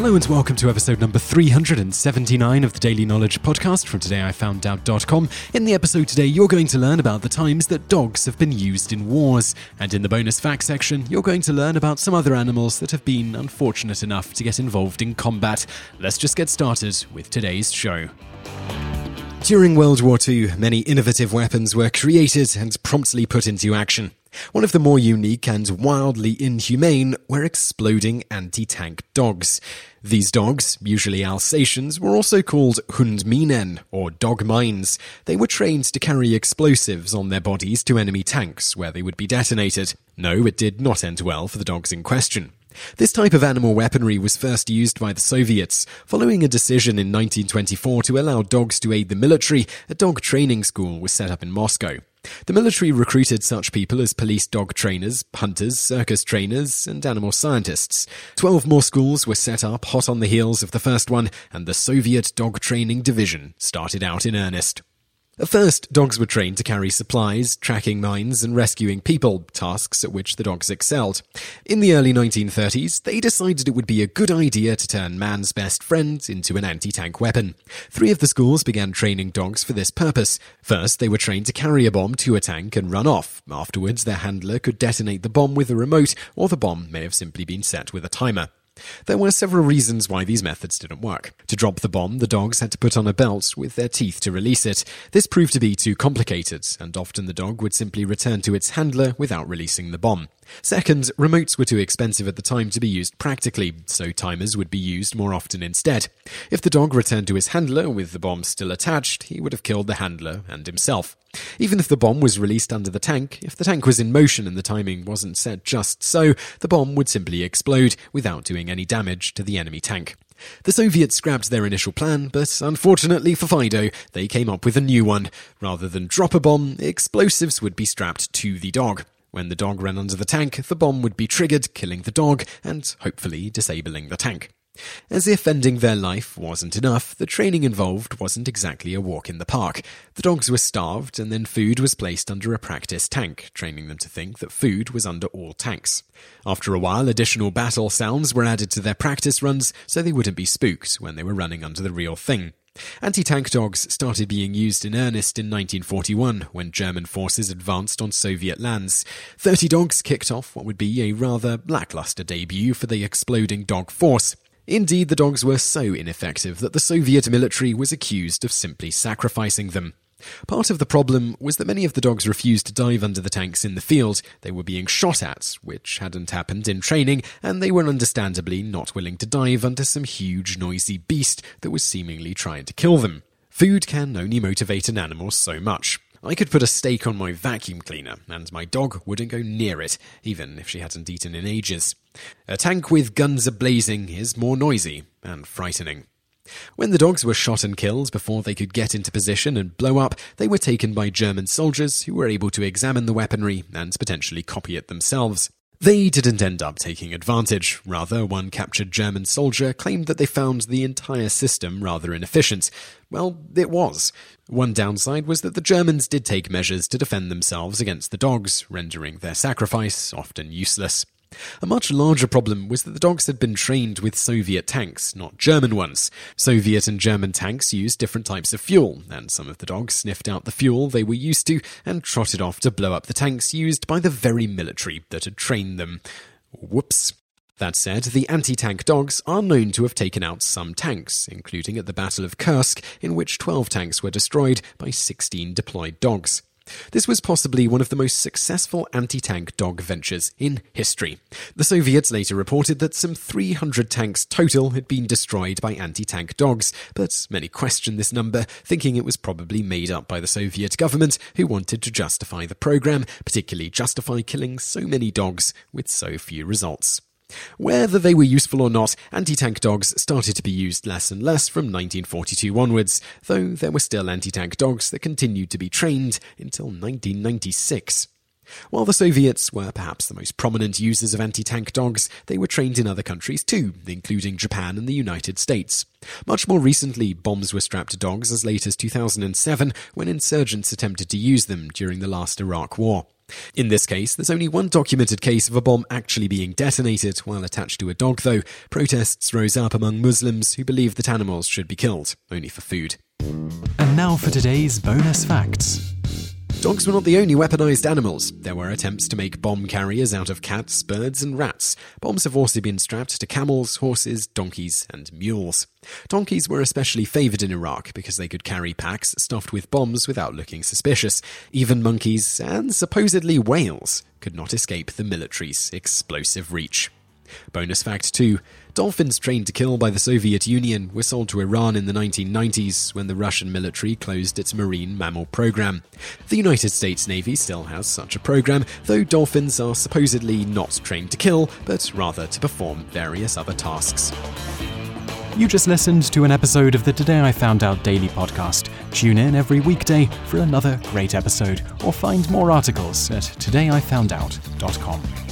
Hello and welcome to episode number 379 of the Daily Knowledge Podcast from todayifoundout.com. In the episode today, you're going to learn about the times that dogs have been used in wars. And in the bonus fact section, you're going to learn about some other animals that have been unfortunate enough to get involved in combat. Let's just get started with today's show. During World War II, many innovative weapons were created and promptly put into action. One of the more unique and wildly inhumane were exploding anti tank dogs. These dogs, usually Alsatians, were also called Hundminen, or dog mines. They were trained to carry explosives on their bodies to enemy tanks, where they would be detonated. No, it did not end well for the dogs in question. This type of animal weaponry was first used by the Soviets. Following a decision in 1924 to allow dogs to aid the military, a dog training school was set up in Moscow. The military recruited such people as police dog trainers, hunters, circus trainers, and animal scientists. Twelve more schools were set up hot on the heels of the first one, and the Soviet Dog Training Division started out in earnest. At first, dogs were trained to carry supplies, tracking mines, and rescuing people, tasks at which the dogs excelled. In the early 1930s, they decided it would be a good idea to turn man's best friend into an anti tank weapon. Three of the schools began training dogs for this purpose. First, they were trained to carry a bomb to a tank and run off. Afterwards, their handler could detonate the bomb with a remote, or the bomb may have simply been set with a timer. There were several reasons why these methods didn't work. To drop the bomb, the dogs had to put on a belt with their teeth to release it. This proved to be too complicated, and often the dog would simply return to its handler without releasing the bomb. Second, remotes were too expensive at the time to be used practically, so timers would be used more often instead. If the dog returned to his handler with the bomb still attached, he would have killed the handler and himself. Even if the bomb was released under the tank, if the tank was in motion and the timing wasn't set just so, the bomb would simply explode without doing any damage to the enemy tank. The Soviets scrapped their initial plan, but unfortunately for Fido, they came up with a new one. Rather than drop a bomb, explosives would be strapped to the dog. When the dog ran under the tank, the bomb would be triggered, killing the dog and hopefully disabling the tank. As if ending their life wasn't enough, the training involved wasn't exactly a walk in the park. The dogs were starved, and then food was placed under a practice tank, training them to think that food was under all tanks. After a while, additional battle sounds were added to their practice runs so they wouldn't be spooked when they were running under the real thing. Anti tank dogs started being used in earnest in 1941 when German forces advanced on Soviet lands. 30 dogs kicked off what would be a rather lackluster debut for the exploding dog force. Indeed, the dogs were so ineffective that the Soviet military was accused of simply sacrificing them. Part of the problem was that many of the dogs refused to dive under the tanks in the field. They were being shot at, which hadn't happened in training, and they were understandably not willing to dive under some huge, noisy beast that was seemingly trying to kill them. Food can only motivate an animal so much. I could put a steak on my vacuum cleaner, and my dog wouldn't go near it, even if she hadn't eaten in ages. A tank with guns ablazing is more noisy and frightening. When the dogs were shot and killed before they could get into position and blow up, they were taken by German soldiers who were able to examine the weaponry and potentially copy it themselves. They didn't end up taking advantage. Rather, one captured German soldier claimed that they found the entire system rather inefficient. Well, it was. One downside was that the Germans did take measures to defend themselves against the dogs, rendering their sacrifice often useless. A much larger problem was that the dogs had been trained with Soviet tanks, not German ones. Soviet and German tanks used different types of fuel, and some of the dogs sniffed out the fuel they were used to and trotted off to blow up the tanks used by the very military that had trained them. Whoops. That said, the anti tank dogs are known to have taken out some tanks, including at the Battle of Kursk, in which 12 tanks were destroyed by 16 deployed dogs. This was possibly one of the most successful anti tank dog ventures in history. The Soviets later reported that some 300 tanks total had been destroyed by anti tank dogs, but many questioned this number, thinking it was probably made up by the Soviet government, who wanted to justify the program, particularly justify killing so many dogs with so few results. Whether they were useful or not, anti tank dogs started to be used less and less from 1942 onwards, though there were still anti tank dogs that continued to be trained until 1996. While the Soviets were perhaps the most prominent users of anti tank dogs, they were trained in other countries too, including Japan and the United States. Much more recently, bombs were strapped to dogs as late as 2007 when insurgents attempted to use them during the last Iraq War. In this case, there's only one documented case of a bomb actually being detonated while attached to a dog, though. Protests rose up among Muslims who believed that animals should be killed, only for food. And now for today's bonus facts. Dogs were not the only weaponized animals. There were attempts to make bomb carriers out of cats, birds, and rats. Bombs have also been strapped to camels, horses, donkeys, and mules. Donkeys were especially favored in Iraq because they could carry packs stuffed with bombs without looking suspicious. Even monkeys, and supposedly whales, could not escape the military's explosive reach. Bonus fact 2 Dolphins trained to kill by the Soviet Union were sold to Iran in the 1990s when the Russian military closed its marine mammal program. The United States Navy still has such a program, though dolphins are supposedly not trained to kill, but rather to perform various other tasks. You just listened to an episode of the Today I Found Out Daily podcast. Tune in every weekday for another great episode, or find more articles at todayifoundout.com.